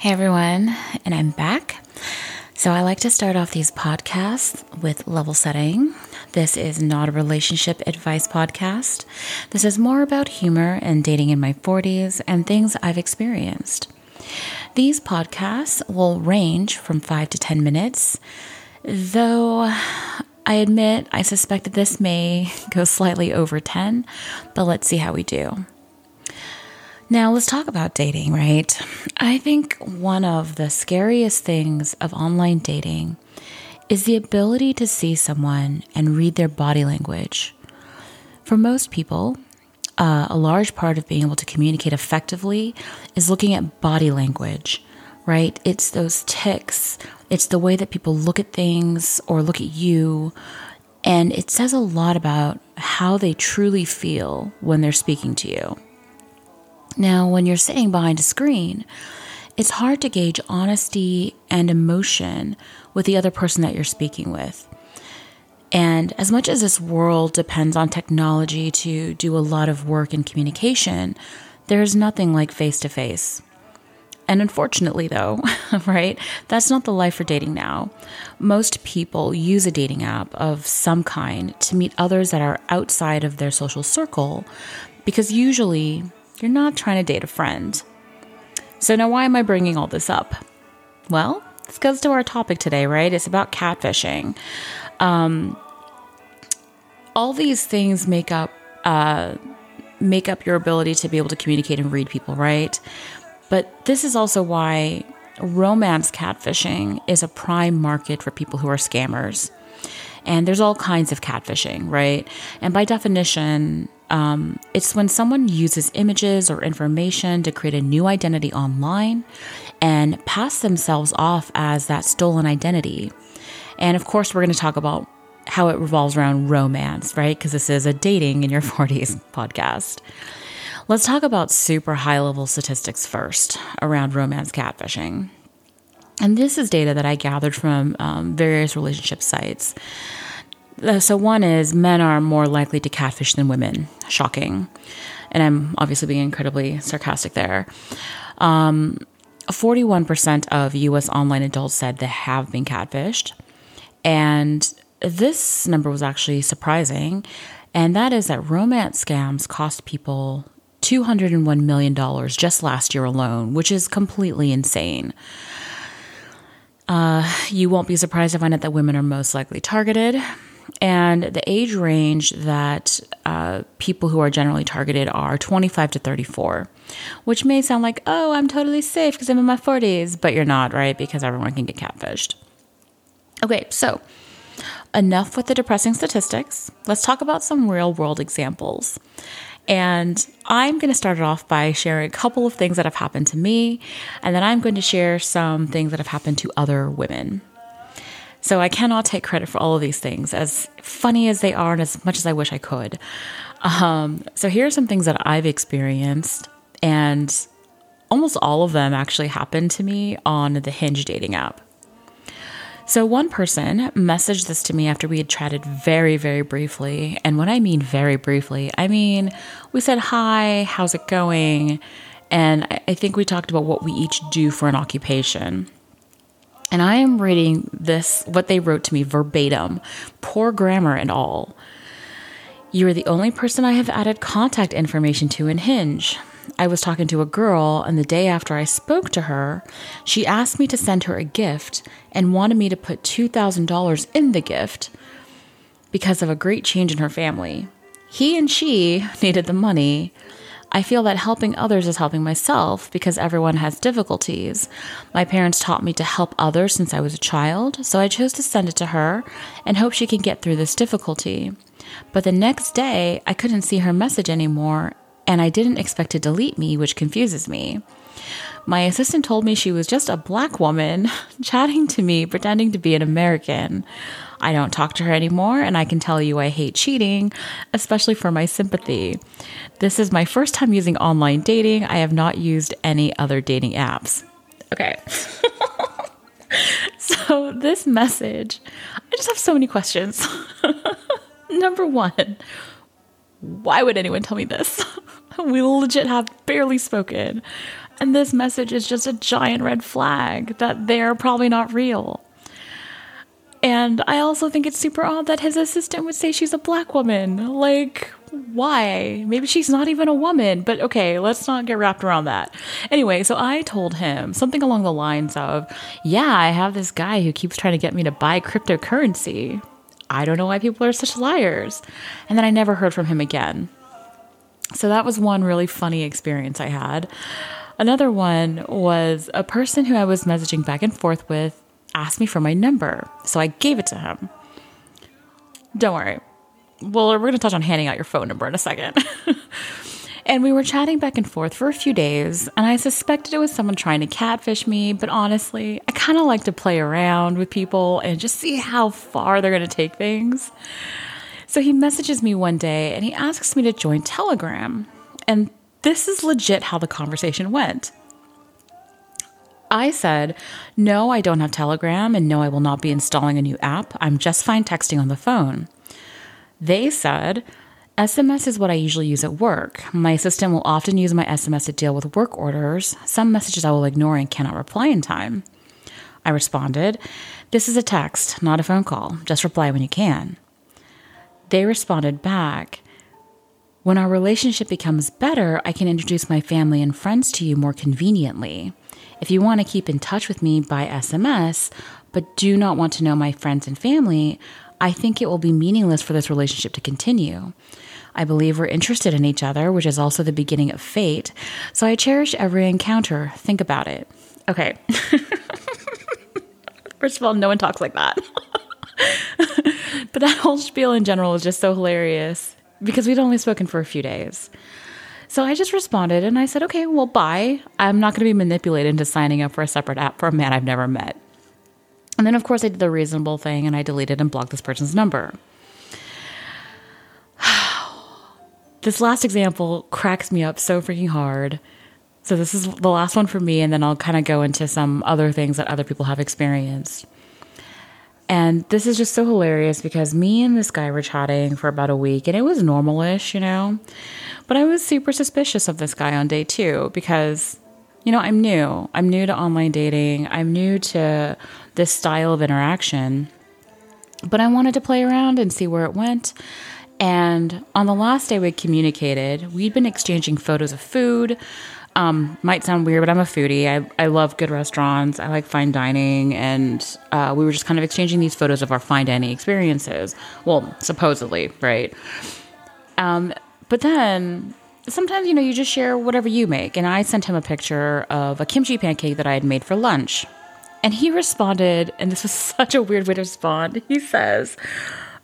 Hey everyone, and I'm back. So, I like to start off these podcasts with level setting. This is not a relationship advice podcast. This is more about humor and dating in my 40s and things I've experienced. These podcasts will range from 5 to 10 minutes, though I admit I suspect that this may go slightly over 10, but let's see how we do. Now, let's talk about dating, right? I think one of the scariest things of online dating is the ability to see someone and read their body language. For most people, uh, a large part of being able to communicate effectively is looking at body language, right? It's those ticks, it's the way that people look at things or look at you. And it says a lot about how they truly feel when they're speaking to you. Now, when you're sitting behind a screen, it's hard to gauge honesty and emotion with the other person that you're speaking with. And as much as this world depends on technology to do a lot of work in communication, there's nothing like face to face. And unfortunately, though, right, that's not the life for dating now. Most people use a dating app of some kind to meet others that are outside of their social circle because usually you're not trying to date a friend. So, now why am I bringing all this up? Well, this goes to our topic today, right? It's about catfishing. Um, all these things make up uh, make up your ability to be able to communicate and read people, right? But this is also why romance catfishing is a prime market for people who are scammers. And there's all kinds of catfishing, right? And by definition, um, it's when someone uses images or information to create a new identity online and pass themselves off as that stolen identity. And of course, we're going to talk about how it revolves around romance, right? Because this is a dating in your 40s podcast. Let's talk about super high level statistics first around romance catfishing. And this is data that I gathered from um, various relationship sites. Uh, so, one is men are more likely to catfish than women. Shocking. And I'm obviously being incredibly sarcastic there. Um, 41% of US online adults said they have been catfished. And this number was actually surprising. And that is that romance scams cost people $201 million just last year alone, which is completely insane. Uh, you won't be surprised to find out that women are most likely targeted. And the age range that uh, people who are generally targeted are 25 to 34, which may sound like, oh, I'm totally safe because I'm in my 40s, but you're not, right? Because everyone can get catfished. Okay, so enough with the depressing statistics. Let's talk about some real world examples. And I'm going to start it off by sharing a couple of things that have happened to me, and then I'm going to share some things that have happened to other women. So I cannot take credit for all of these things, as funny as they are and as much as I wish I could. Um, so here are some things that I've experienced, and almost all of them actually happened to me on the Hinge dating app. So, one person messaged this to me after we had chatted very, very briefly. And when I mean very briefly, I mean we said, Hi, how's it going? And I think we talked about what we each do for an occupation. And I am reading this, what they wrote to me verbatim, poor grammar and all. You are the only person I have added contact information to in Hinge. I was talking to a girl, and the day after I spoke to her, she asked me to send her a gift and wanted me to put $2,000 in the gift because of a great change in her family. He and she needed the money. I feel that helping others is helping myself because everyone has difficulties. My parents taught me to help others since I was a child, so I chose to send it to her and hope she can get through this difficulty. But the next day, I couldn't see her message anymore, and I didn't expect to delete me, which confuses me. My assistant told me she was just a black woman chatting to me, pretending to be an American. I don't talk to her anymore, and I can tell you I hate cheating, especially for my sympathy. This is my first time using online dating. I have not used any other dating apps. Okay. so, this message, I just have so many questions. Number one, why would anyone tell me this? we legit have barely spoken. And this message is just a giant red flag that they're probably not real. And I also think it's super odd that his assistant would say she's a black woman. Like, why? Maybe she's not even a woman, but okay, let's not get wrapped around that. Anyway, so I told him something along the lines of, Yeah, I have this guy who keeps trying to get me to buy cryptocurrency. I don't know why people are such liars. And then I never heard from him again. So that was one really funny experience I had. Another one was a person who I was messaging back and forth with asked me for my number. So I gave it to him. Don't worry. Well, we're going to touch on handing out your phone number in a second. and we were chatting back and forth for a few days, and I suspected it was someone trying to catfish me, but honestly, I kind of like to play around with people and just see how far they're going to take things. So he messages me one day and he asks me to join Telegram. And this is legit how the conversation went. I said, No, I don't have Telegram, and no, I will not be installing a new app. I'm just fine texting on the phone. They said, SMS is what I usually use at work. My assistant will often use my SMS to deal with work orders. Some messages I will ignore and cannot reply in time. I responded, This is a text, not a phone call. Just reply when you can. They responded back, When our relationship becomes better, I can introduce my family and friends to you more conveniently. If you want to keep in touch with me by SMS, but do not want to know my friends and family, I think it will be meaningless for this relationship to continue. I believe we're interested in each other, which is also the beginning of fate. So I cherish every encounter. Think about it. Okay. First of all, no one talks like that. but that whole spiel in general is just so hilarious because we'd only spoken for a few days. So I just responded and I said, okay, well, bye. I'm not going to be manipulated into signing up for a separate app for a man I've never met. And then, of course, I did the reasonable thing and I deleted and blocked this person's number. this last example cracks me up so freaking hard. So, this is the last one for me, and then I'll kind of go into some other things that other people have experienced. And this is just so hilarious because me and this guy were chatting for about a week and it was normalish, you know? But I was super suspicious of this guy on day two because, you know, I'm new. I'm new to online dating, I'm new to this style of interaction. But I wanted to play around and see where it went. And on the last day we communicated, we'd been exchanging photos of food. Um, might sound weird, but I'm a foodie. I, I love good restaurants. I like fine dining. And uh, we were just kind of exchanging these photos of our fine dining experiences. Well, supposedly, right? Um, but then sometimes, you know, you just share whatever you make. And I sent him a picture of a kimchi pancake that I had made for lunch. And he responded, and this was such a weird way to respond. He says,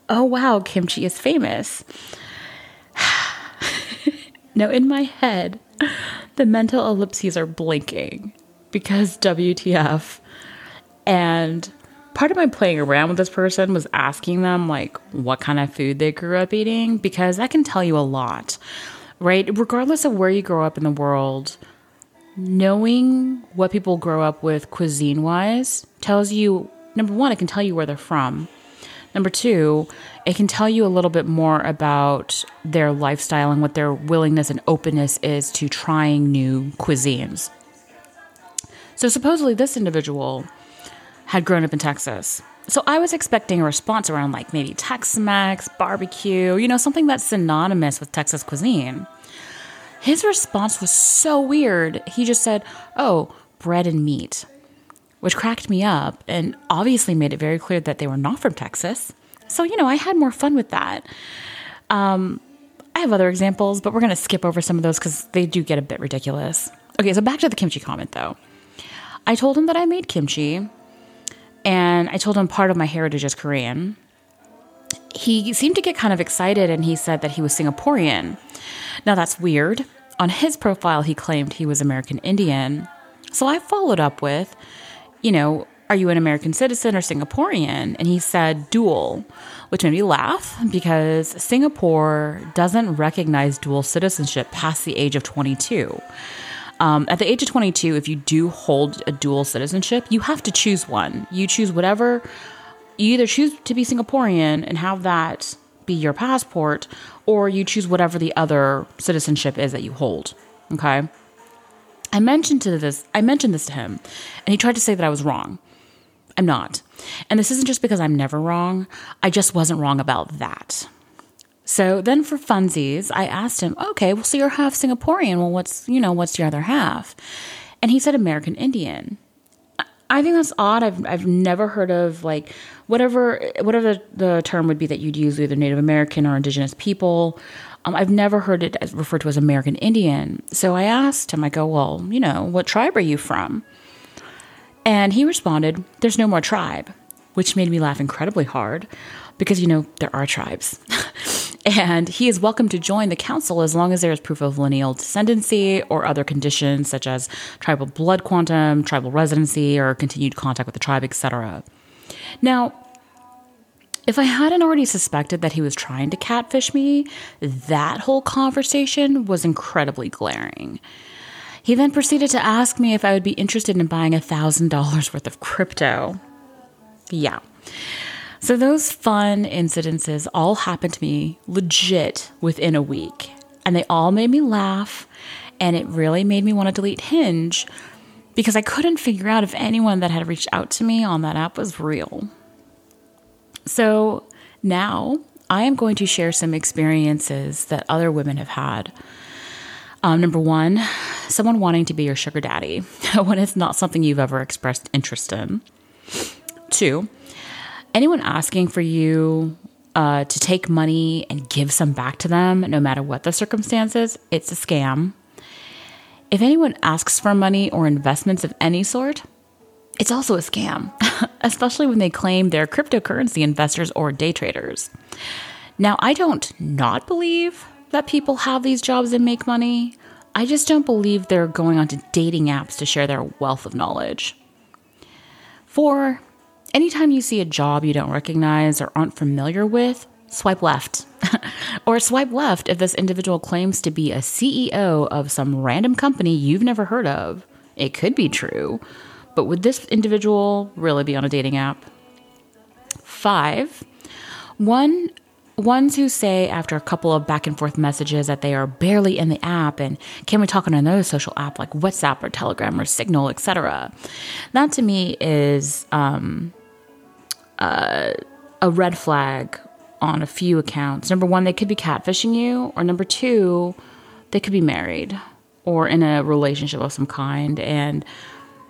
Oh, wow, kimchi is famous. now, in my head, the mental ellipses are blinking because WTF. And part of my playing around with this person was asking them, like, what kind of food they grew up eating, because that can tell you a lot, right? Regardless of where you grow up in the world, knowing what people grow up with cuisine wise tells you number one, it can tell you where they're from. Number two, it can tell you a little bit more about their lifestyle and what their willingness and openness is to trying new cuisines. So, supposedly, this individual had grown up in Texas. So, I was expecting a response around like maybe Tex Mex, barbecue, you know, something that's synonymous with Texas cuisine. His response was so weird. He just said, Oh, bread and meat which cracked me up and obviously made it very clear that they were not from Texas. So, you know, I had more fun with that. Um, I have other examples, but we're going to skip over some of those because they do get a bit ridiculous. Okay, so back to the kimchi comment though. I told him that I made kimchi and I told him part of my heritage is Korean. He seemed to get kind of excited and he said that he was Singaporean. Now that's weird. On his profile, he claimed he was American Indian. So I followed up with, you know, are you an American citizen or Singaporean? And he said dual, which made me laugh because Singapore doesn't recognize dual citizenship past the age of 22. Um, at the age of 22, if you do hold a dual citizenship, you have to choose one. You choose whatever, you either choose to be Singaporean and have that be your passport, or you choose whatever the other citizenship is that you hold. Okay. I mentioned to this I mentioned this to him and he tried to say that I was wrong. I'm not. And this isn't just because I'm never wrong. I just wasn't wrong about that. So then for funsies, I asked him, okay, well, so you're half Singaporean. Well, what's, you know, what's your other half? And he said American Indian. I think that's odd. I've, I've never heard of like whatever whatever the, term would be that you'd use either Native American or Indigenous people. Um, I've never heard it referred to as American Indian. So I asked him, I go, well, you know, what tribe are you from? And he responded, There's no more tribe, which made me laugh incredibly hard because, you know, there are tribes. and he is welcome to join the council as long as there is proof of lineal descendancy or other conditions such as tribal blood quantum, tribal residency, or continued contact with the tribe, etc. Now, if I hadn't already suspected that he was trying to catfish me, that whole conversation was incredibly glaring. He then proceeded to ask me if I would be interested in buying $1,000 worth of crypto. Yeah. So those fun incidences all happened to me legit within a week. And they all made me laugh. And it really made me want to delete Hinge because I couldn't figure out if anyone that had reached out to me on that app was real. So now I am going to share some experiences that other women have had um, number one, someone wanting to be your sugar daddy when it's not something you've ever expressed interest in. Two, anyone asking for you uh, to take money and give some back to them, no matter what the circumstances, it's a scam. If anyone asks for money or investments of any sort, it's also a scam, especially when they claim they're cryptocurrency investors or day traders. Now, I don't not believe that people have these jobs and make money. I just don't believe they're going onto dating apps to share their wealth of knowledge. Four, anytime you see a job you don't recognize or aren't familiar with, swipe left. or swipe left if this individual claims to be a CEO of some random company you've never heard of. It could be true, but would this individual really be on a dating app? Five, one ones who say after a couple of back and forth messages that they are barely in the app and can we talk on another social app like WhatsApp or Telegram or Signal, etc. That to me is um, uh, a red flag on a few accounts. Number one, they could be catfishing you, or number two, they could be married or in a relationship of some kind, and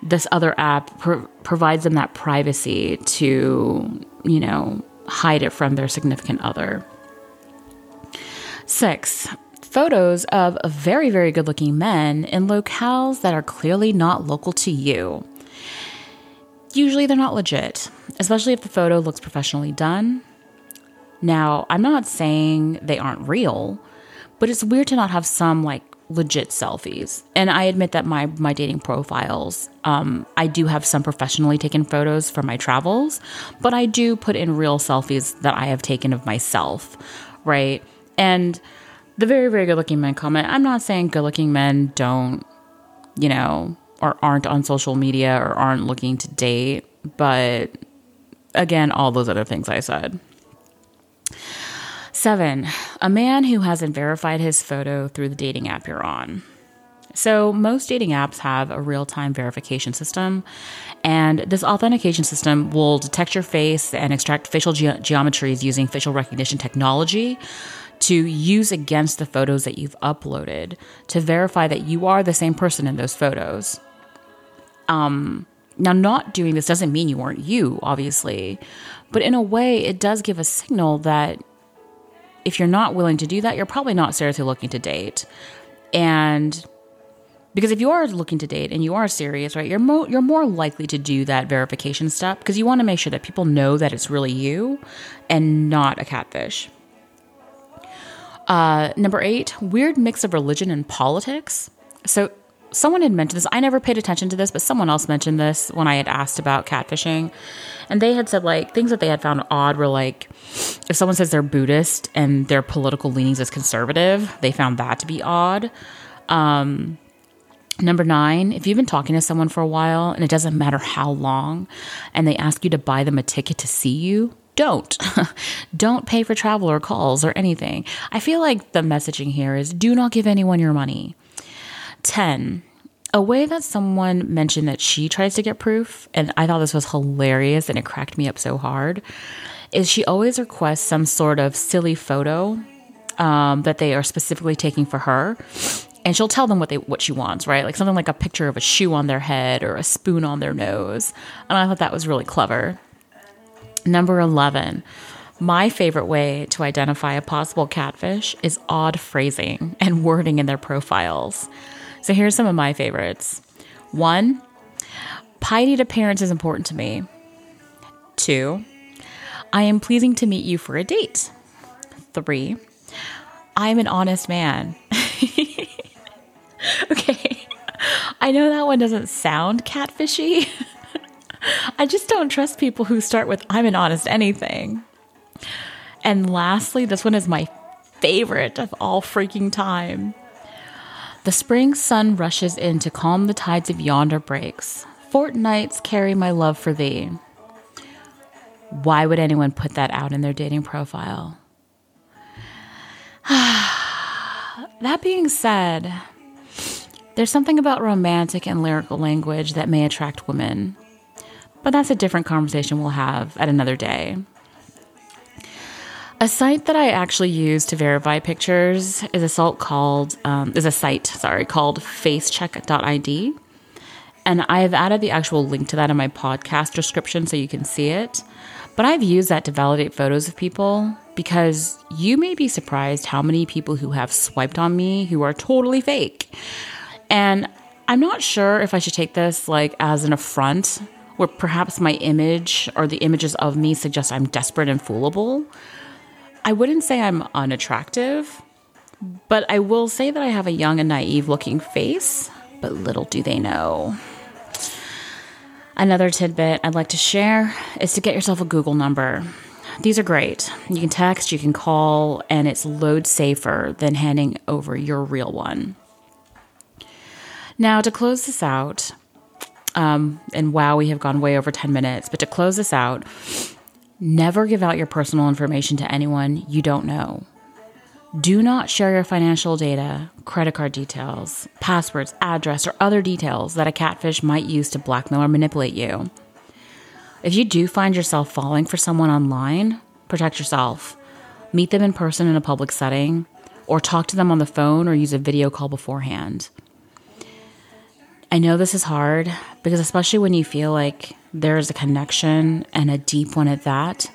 this other app pro- provides them that privacy to, you know, hide it from their significant other. Six, photos of very, very good looking men in locales that are clearly not local to you. Usually they're not legit, especially if the photo looks professionally done. Now, I'm not saying they aren't real, but it's weird to not have some like legit selfies. And I admit that my my dating profiles, um, I do have some professionally taken photos for my travels, but I do put in real selfies that I have taken of myself, right? And the very very good looking men comment. I'm not saying good looking men don't, you know, or aren't on social media or aren't looking to date, but again, all those other things I said. Seven, a man who hasn't verified his photo through the dating app you're on. So, most dating apps have a real time verification system, and this authentication system will detect your face and extract facial ge- geometries using facial recognition technology to use against the photos that you've uploaded to verify that you are the same person in those photos. Um, now, not doing this doesn't mean you weren't you, obviously, but in a way, it does give a signal that if you're not willing to do that, you're probably not seriously looking to date. And because if you are looking to date and you are serious, right, you're mo- you're more likely to do that verification step because you want to make sure that people know that it's really you and not a catfish. Uh, number eight, weird mix of religion and politics. So someone had mentioned this. I never paid attention to this, but someone else mentioned this when I had asked about catfishing. And they had said, like, things that they had found odd were like, if someone says they're Buddhist and their political leanings is conservative, they found that to be odd. Um, number nine, if you've been talking to someone for a while and it doesn't matter how long, and they ask you to buy them a ticket to see you, don't. don't pay for travel or calls or anything. I feel like the messaging here is do not give anyone your money. 10. A way that someone mentioned that she tries to get proof, and I thought this was hilarious and it cracked me up so hard, is she always requests some sort of silly photo um, that they are specifically taking for her. And she'll tell them what they what she wants, right? Like something like a picture of a shoe on their head or a spoon on their nose. And I thought that was really clever. Number 11. My favorite way to identify a possible catfish is odd phrasing and wording in their profiles. So here's some of my favorites. One, piety to parents is important to me. Two, I am pleasing to meet you for a date. Three, I am an honest man. okay, I know that one doesn't sound catfishy. I just don't trust people who start with I'm an honest anything. And lastly, this one is my favorite of all freaking time. The spring sun rushes in to calm the tides of yonder breaks. Fortnights carry my love for thee. Why would anyone put that out in their dating profile? that being said, there's something about romantic and lyrical language that may attract women, but that's a different conversation we'll have at another day. A site that I actually use to verify pictures is a site called um, is a site sorry called facecheck.id, and I have added the actual link to that in my podcast description so you can see it. But I've used that to validate photos of people because you may be surprised how many people who have swiped on me who are totally fake, and I'm not sure if I should take this like as an affront, where perhaps my image or the images of me suggest I'm desperate and foolable I wouldn't say I'm unattractive, but I will say that I have a young and naive looking face, but little do they know. Another tidbit I'd like to share is to get yourself a Google number. These are great. You can text, you can call, and it's load safer than handing over your real one. Now, to close this out, um, and wow, we have gone way over 10 minutes, but to close this out, Never give out your personal information to anyone you don't know. Do not share your financial data, credit card details, passwords, address, or other details that a catfish might use to blackmail or manipulate you. If you do find yourself falling for someone online, protect yourself. Meet them in person in a public setting, or talk to them on the phone or use a video call beforehand. I know this is hard because, especially when you feel like there's a connection and a deep one at that,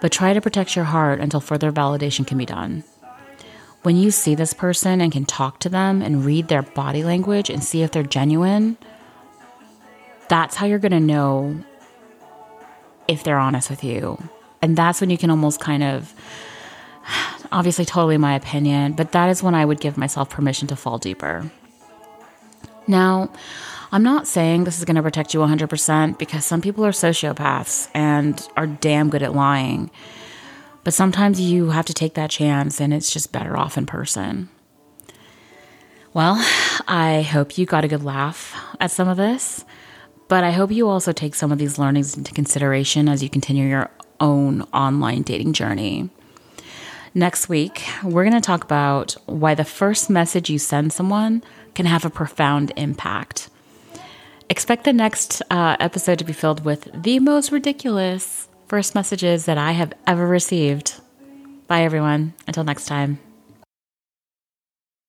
but try to protect your heart until further validation can be done. When you see this person and can talk to them and read their body language and see if they're genuine, that's how you're going to know if they're honest with you. And that's when you can almost kind of, obviously, totally my opinion, but that is when I would give myself permission to fall deeper. Now, I'm not saying this is going to protect you 100% because some people are sociopaths and are damn good at lying. But sometimes you have to take that chance and it's just better off in person. Well, I hope you got a good laugh at some of this, but I hope you also take some of these learnings into consideration as you continue your own online dating journey. Next week, we're going to talk about why the first message you send someone can have a profound impact. Expect the next uh, episode to be filled with the most ridiculous first messages that I have ever received. Bye, everyone. Until next time.